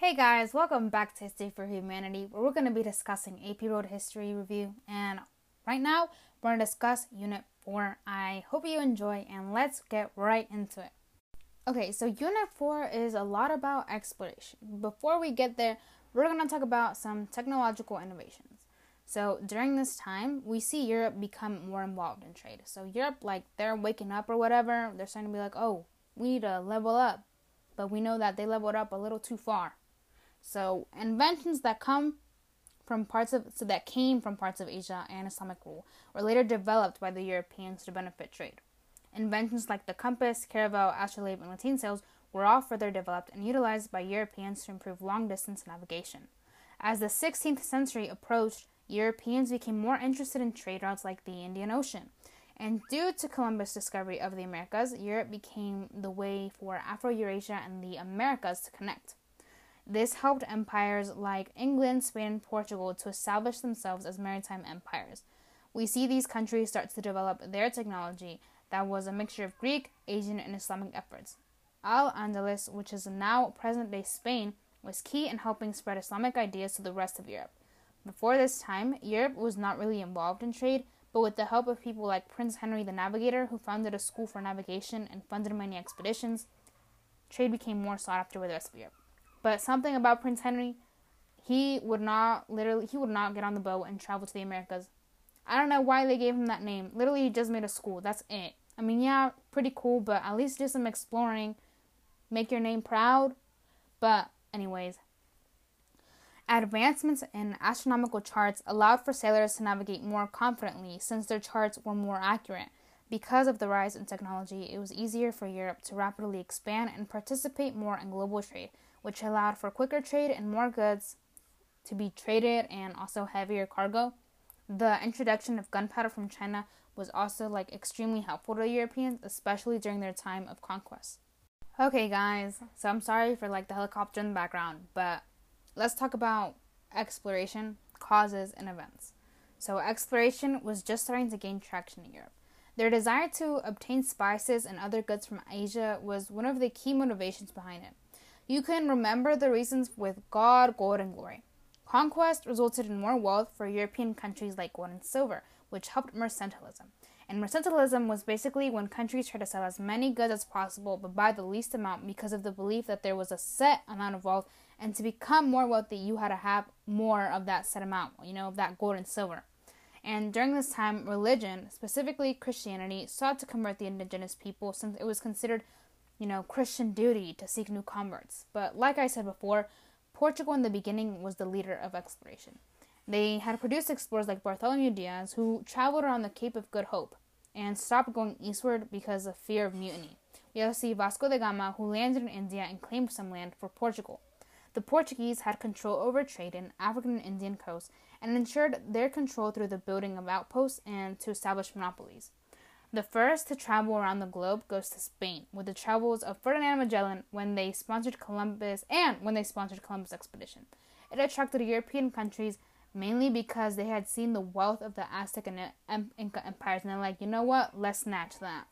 Hey guys, welcome back to History for Humanity, where we're going to be discussing AP World History Review. And right now, we're going to discuss Unit 4. I hope you enjoy, and let's get right into it. Okay, so Unit 4 is a lot about exploration. Before we get there, we're going to talk about some technological innovations. So during this time, we see Europe become more involved in trade. So Europe, like, they're waking up or whatever, they're starting to be like, oh, we need to level up. But we know that they leveled up a little too far so inventions that come from parts of so that came from parts of Asia and Islamic rule were later developed by the Europeans to benefit trade. Inventions like the compass, caravel, astrolabe, and lateen sails were all further developed and utilized by Europeans to improve long distance navigation. As the 16th century approached, Europeans became more interested in trade routes like the Indian Ocean. And due to Columbus' discovery of the Americas, Europe became the way for Afro Eurasia and the Americas to connect. This helped empires like England, Spain, and Portugal to establish themselves as maritime empires. We see these countries start to develop their technology that was a mixture of Greek, Asian, and Islamic efforts. Al Andalus, which is now present day Spain, was key in helping spread Islamic ideas to the rest of Europe. Before this time, Europe was not really involved in trade, but with the help of people like Prince Henry the Navigator, who founded a school for navigation and funded many expeditions, trade became more sought after with the rest of Europe. But something about Prince Henry, he would not literally he would not get on the boat and travel to the Americas. I don't know why they gave him that name. Literally, he just made a school. That's it. I mean, yeah, pretty cool, but at least do some exploring. Make your name proud. But, anyways, advancements in astronomical charts allowed for sailors to navigate more confidently since their charts were more accurate. Because of the rise in technology, it was easier for Europe to rapidly expand and participate more in global trade, which allowed for quicker trade and more goods to be traded and also heavier cargo. The introduction of gunpowder from China was also like extremely helpful to the Europeans, especially during their time of conquest. Okay, guys, so I'm sorry for like the helicopter in the background, but let's talk about exploration, causes, and events. So, exploration was just starting to gain traction in Europe. Their desire to obtain spices and other goods from Asia was one of the key motivations behind it. You can remember the reasons with God, gold, and glory. Conquest resulted in more wealth for European countries like gold and silver, which helped mercantilism. And mercantilism was basically when countries tried to sell as many goods as possible but buy the least amount because of the belief that there was a set amount of wealth and to become more wealthy you had to have more of that set amount, you know, of that gold and silver. And during this time, religion, specifically Christianity, sought to convert the indigenous people since it was considered you know, Christian duty to seek new converts. But like I said before, Portugal in the beginning was the leader of exploration. They had produced explorers like Bartholomew Diaz, who traveled around the Cape of Good Hope and stopped going eastward because of fear of mutiny. We also see Vasco da Gama, who landed in India and claimed some land for Portugal. The Portuguese had control over trade in African and Indian coasts and ensured their control through the building of outposts and to establish monopolies. The first to travel around the globe goes to Spain with the travels of Ferdinand Magellan when they sponsored Columbus and when they sponsored Columbus expedition. It attracted European countries mainly because they had seen the wealth of the Aztec and um, Inca empires and they're like, you know what, let's snatch that.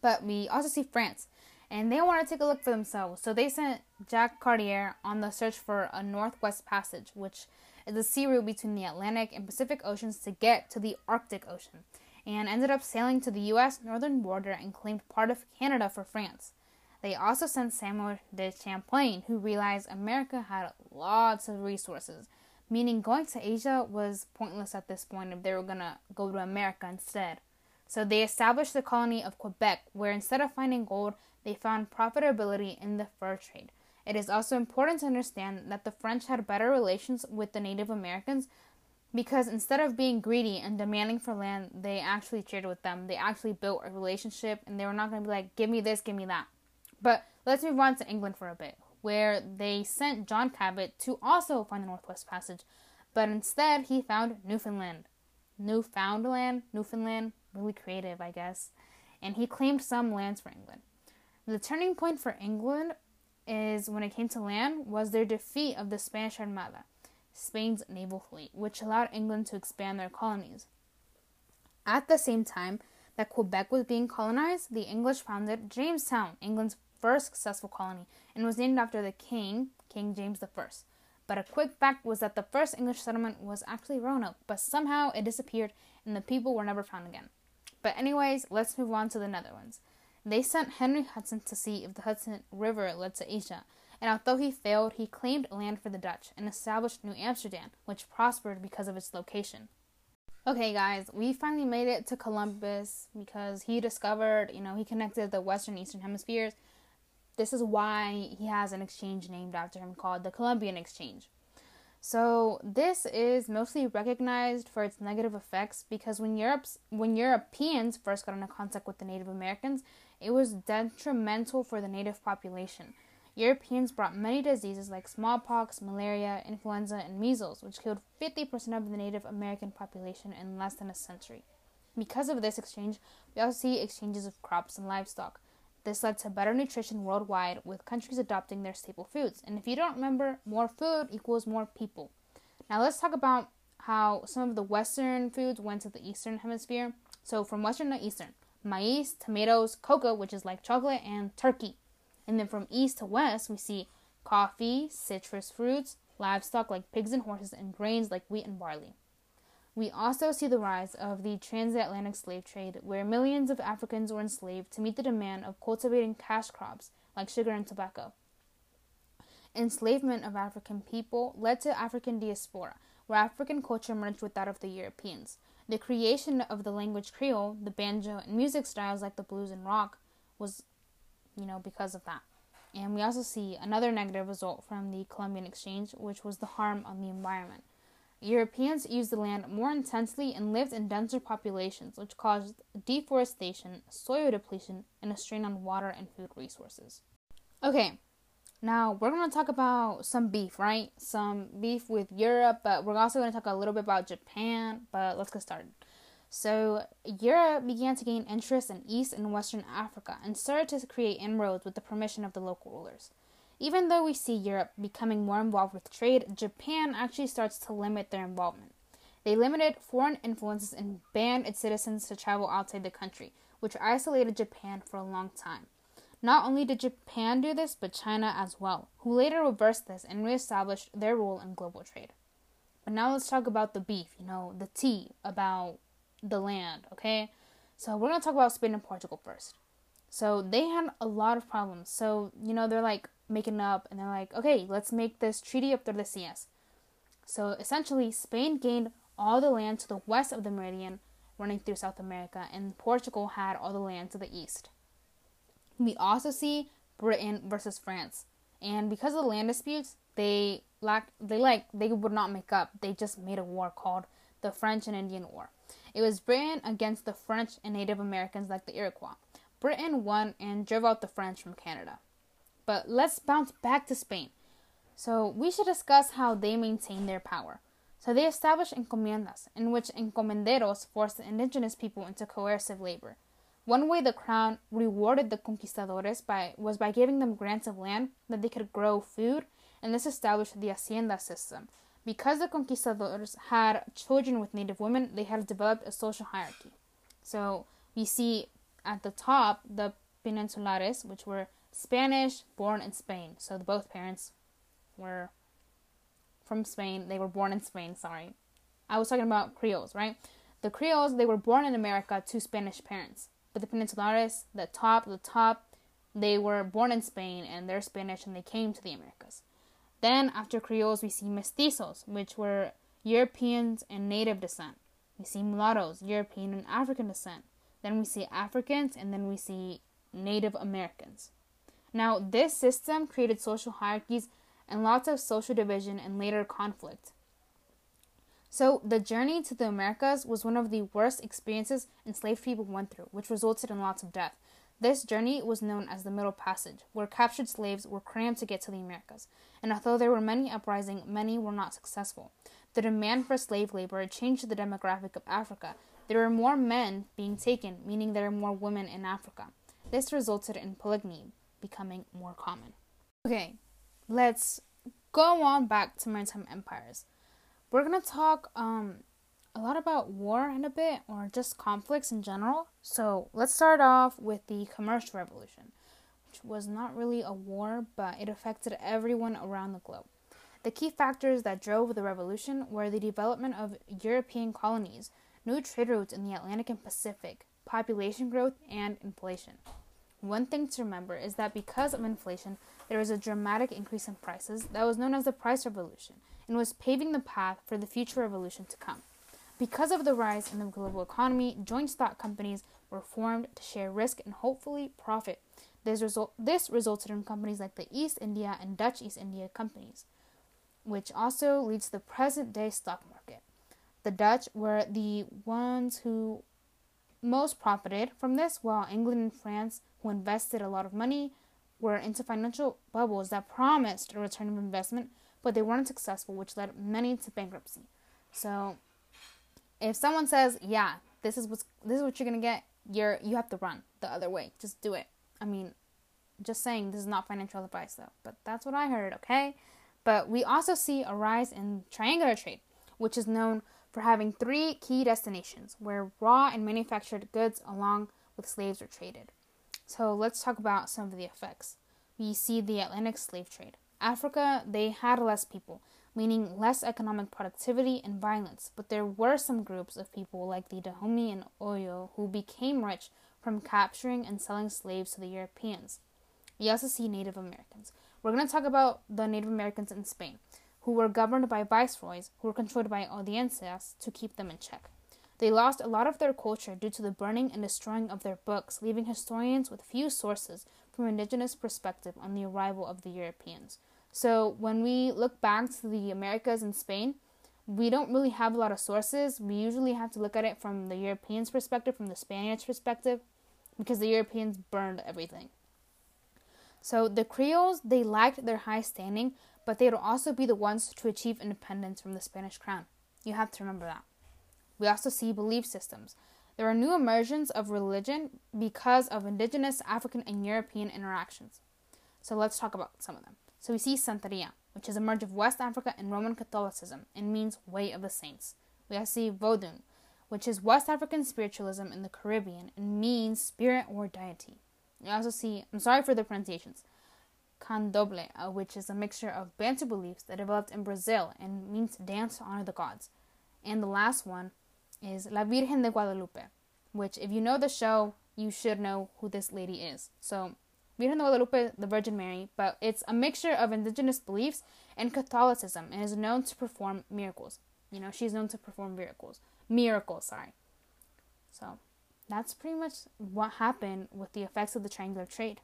But we also see France, and they want to take a look for themselves. So they sent Jacques Cartier on the search for a northwest passage, which is a sea route between the Atlantic and Pacific Oceans to get to the Arctic Ocean and ended up sailing to the U.S. northern border and claimed part of Canada for France. They also sent Samuel de Champlain, who realized America had lots of resources, meaning going to Asia was pointless at this point if they were going to go to America instead. So they established the colony of Quebec, where instead of finding gold, they found profitability in the fur trade. It is also important to understand that the French had better relations with the Native Americans because instead of being greedy and demanding for land, they actually traded with them. They actually built a relationship and they were not going to be like, give me this, give me that. But let's move on to England for a bit, where they sent John Cabot to also find the Northwest Passage, but instead he found Newfoundland. Newfoundland, Newfoundland, really creative, I guess. And he claimed some lands for England. The turning point for England is when it came to land was their defeat of the Spanish Armada. Spain's naval fleet, which allowed England to expand their colonies. At the same time that Quebec was being colonized, the English founded Jamestown, England's first successful colony and was named after the king, King James I. But a quick fact was that the first English settlement was actually Roanoke, but somehow it disappeared and the people were never found again. But, anyways, let's move on to the Netherlands. They sent Henry Hudson to see if the Hudson River led to Asia, and although he failed, he claimed land for the Dutch and established New Amsterdam, which prospered because of its location. Okay, guys, we finally made it to Columbus because he discovered, you know, he connected the western and eastern hemispheres. This is why he has an exchange named after him called the Columbian Exchange. So this is mostly recognized for its negative effects because when Europe's when Europeans first got into contact with the Native Americans, it was detrimental for the native population. Europeans brought many diseases like smallpox, malaria, influenza, and measles, which killed 50% of the Native American population in less than a century. Because of this exchange, we also see exchanges of crops and livestock. This led to better nutrition worldwide, with countries adopting their staple foods. And if you don't remember, more food equals more people. Now let's talk about how some of the Western foods went to the Eastern Hemisphere. So from Western to Eastern, maize, tomatoes, cocoa, which is like chocolate, and turkey. And then from east to west, we see coffee, citrus fruits, livestock like pigs and horses, and grains like wheat and barley. We also see the rise of the transatlantic slave trade, where millions of Africans were enslaved to meet the demand of cultivating cash crops like sugar and tobacco. Enslavement of African people led to African diaspora, where African culture merged with that of the Europeans. The creation of the language Creole, the banjo, and music styles like the blues and rock was you know, because of that. And we also see another negative result from the Columbian Exchange, which was the harm on the environment. Europeans used the land more intensely and lived in denser populations, which caused deforestation, soil depletion, and a strain on water and food resources. Okay, now we're going to talk about some beef, right? Some beef with Europe, but we're also going to talk a little bit about Japan, but let's get started. So Europe began to gain interest in East and Western Africa and started to create inroads with the permission of the local rulers. Even though we see Europe becoming more involved with trade, Japan actually starts to limit their involvement. They limited foreign influences and banned its citizens to travel outside the country, which isolated Japan for a long time. Not only did Japan do this, but China as well, who later reversed this and reestablished their role in global trade. But now let's talk about the beef, you know, the tea, about the land, okay? So we're gonna talk about Spain and Portugal first. So they had a lot of problems. So, you know, they're like making up and they're like, okay, let's make this Treaty of Tordesillas. So essentially, Spain gained all the land to the west of the meridian running through South America, and Portugal had all the land to the east. We also see Britain versus France. And because of the land disputes, they lack they like they would not make up. They just made a war called the French and Indian War. It was Britain against the French and Native Americans like the Iroquois. Britain won and drove out the French from Canada. But let's bounce back to Spain. So we should discuss how they maintained their power. So they established encomiendas, in which encomenderos forced the indigenous people into coercive labor. One way the crown rewarded the conquistadores by, was by giving them grants of land that they could grow food, and this established the hacienda system, because the conquistadors had children with native women, they had developed a social hierarchy. So we see at the top the peninsulares, which were Spanish, born in Spain. So both parents were from Spain. They were born in Spain, sorry. I was talking about Creoles, right? The Creoles, they were born in America to Spanish parents. But the peninsulares, the top, the top, they were born in Spain and they're Spanish and they came to the Americas. Then, after Creoles, we see mestizos, which were Europeans and native descent. We see mulattoes, European and African descent. Then we see Africans, and then we see Native Americans. Now, this system created social hierarchies and lots of social division and later conflict. So, the journey to the Americas was one of the worst experiences enslaved people went through, which resulted in lots of death. This journey was known as the Middle Passage, where captured slaves were crammed to get to the Americas, and although there were many uprisings, many were not successful. The demand for slave labor changed the demographic of Africa. There were more men being taken, meaning there were more women in Africa. This resulted in polygamy becoming more common. Okay, let's go on back to maritime empires. We're gonna talk um, a lot about war in a bit, or just conflicts in general. So let's start off with the commercial revolution. Which was not really a war, but it affected everyone around the globe. The key factors that drove the revolution were the development of European colonies, new trade routes in the Atlantic and Pacific, population growth, and inflation. One thing to remember is that because of inflation, there was a dramatic increase in prices that was known as the price revolution and was paving the path for the future revolution to come. Because of the rise in the global economy, joint stock companies were formed to share risk and hopefully profit. This, result, this resulted in companies like the East India and Dutch East India companies, which also leads to the present day stock market. The Dutch were the ones who most profited from this, while England and France, who invested a lot of money, were into financial bubbles that promised a return of investment, but they weren't successful, which led many to bankruptcy. So, if someone says, "Yeah, this is what's this is what you're gonna get," you're you have to run the other way. Just do it. I mean, just saying this is not financial advice though, but that's what I heard. Okay, but we also see a rise in triangular trade, which is known for having three key destinations where raw and manufactured goods along with slaves are traded. So let's talk about some of the effects. We see the Atlantic slave trade. Africa, they had less people, meaning less economic productivity and violence, but there were some groups of people like the Dahomey and Oyo who became rich from capturing and selling slaves to the Europeans. We also see Native Americans. We're going to talk about the Native Americans in Spain who were governed by viceroys who were controlled by audiencias to keep them in check. They lost a lot of their culture due to the burning and destroying of their books, leaving historians with few sources from indigenous perspective on the arrival of the Europeans. So when we look back to the Americas and Spain, we don't really have a lot of sources. We usually have to look at it from the Europeans' perspective, from the Spaniards' perspective, because the Europeans burned everything. So the Creoles, they liked their high standing, but they would also be the ones to achieve independence from the Spanish crown. You have to remember that. We also see belief systems. There are new emergence of religion because of indigenous African and European interactions. So let's talk about some of them. So we see Santeria, which is a merge of West Africa and Roman Catholicism and means way of the saints. We also see Vodun, which is West African spiritualism in the Caribbean and means spirit or deity. We also see, I'm sorry for the pronunciations, candomblé, uh, which is a mixture of Bantu beliefs that developed in Brazil and means dance to honor the gods. And the last one is La Virgen de Guadalupe, which, if you know the show, you should know who this lady is. So, Virgen de Guadalupe, the Virgin Mary, but it's a mixture of indigenous beliefs and Catholicism and is known to perform miracles. You know, she's known to perform miracles. Miracles, sorry. So, that's pretty much what happened with the effects of the triangular trade.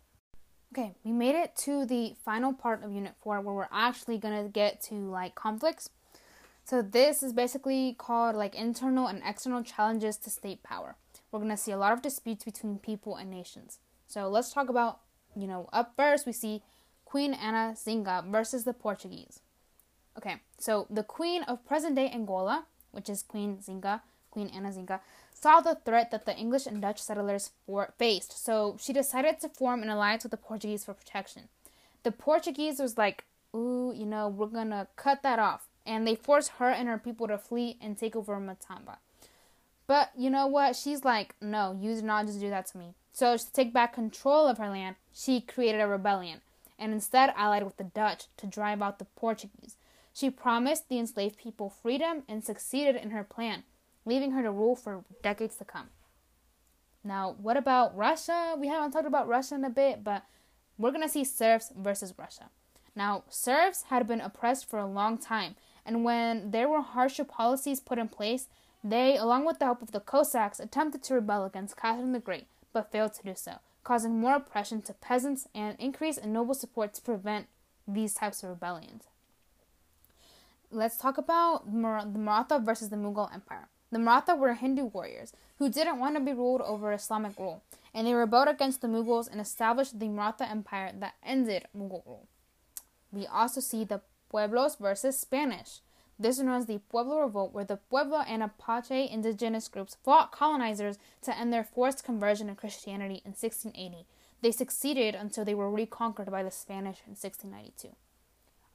Okay, we made it to the final part of Unit 4 where we're actually going to get to like conflicts. So this is basically called like internal and external challenges to state power. We're going to see a lot of disputes between people and nations. So let's talk about, you know, up first we see Queen Ana Zinga versus the Portuguese. Okay, so the queen of present day Angola, which is Queen Zinga, Queen Ana Zinga, saw the threat that the English and Dutch settlers faced, so she decided to form an alliance with the Portuguese for protection. The Portuguese was like, ooh, you know, we're gonna cut that off. And they forced her and her people to flee and take over Matamba. But you know what? She's like, no, you did not just do that to me. So to take back control of her land, she created a rebellion and instead allied with the Dutch to drive out the Portuguese. She promised the enslaved people freedom and succeeded in her plan leaving her to rule for decades to come. Now, what about Russia? We haven't talked about Russia in a bit, but we're going to see serfs versus Russia. Now, serfs had been oppressed for a long time, and when there were harsher policies put in place, they, along with the help of the Cossacks, attempted to rebel against Catherine the Great, but failed to do so, causing more oppression to peasants and increase in noble support to prevent these types of rebellions. Let's talk about the Maratha versus the Mughal Empire. The Maratha were Hindu warriors who didn't want to be ruled over Islamic rule, and they rebelled against the Mughals and established the Maratha Empire that ended Mughal rule. We also see the Pueblos versus Spanish. This is known as the Pueblo Revolt, where the Pueblo and Apache indigenous groups fought colonizers to end their forced conversion to Christianity in 1680. They succeeded until they were reconquered by the Spanish in 1692.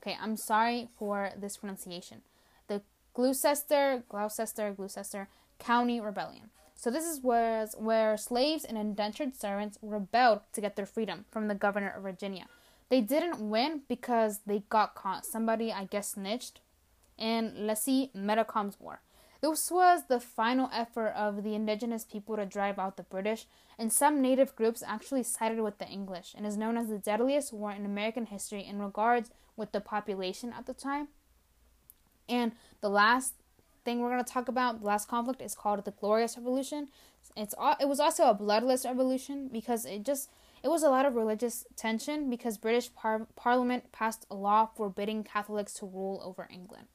Okay, I'm sorry for this pronunciation. The Gloucester, Gloucester, Gloucester County Rebellion. So this is was where slaves and indentured servants rebelled to get their freedom from the governor of Virginia. They didn't win because they got caught. Somebody, I guess, snitched. And let's Metacom's War. This was the final effort of the indigenous people to drive out the British, and some native groups actually sided with the English, and is known as the deadliest war in American history in regards with the population at the time. And the last thing we're going to talk about, the last conflict, is called the Glorious Revolution. It's it was also a bloodless revolution because it just it was a lot of religious tension because British par- Parliament passed a law forbidding Catholics to rule over England.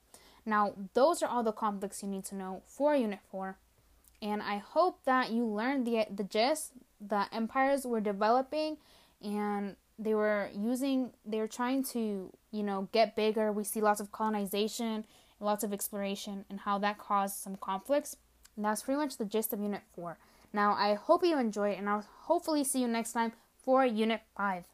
Now, those are all the conflicts you need to know for Unit 4. And I hope that you learned the the gist. The empires were developing and they were using they were trying to, you know, get bigger. We see lots of colonization, lots of exploration and how that caused some conflicts. And that's pretty much the gist of Unit 4. Now, I hope you enjoyed and I'll hopefully see you next time for Unit 5.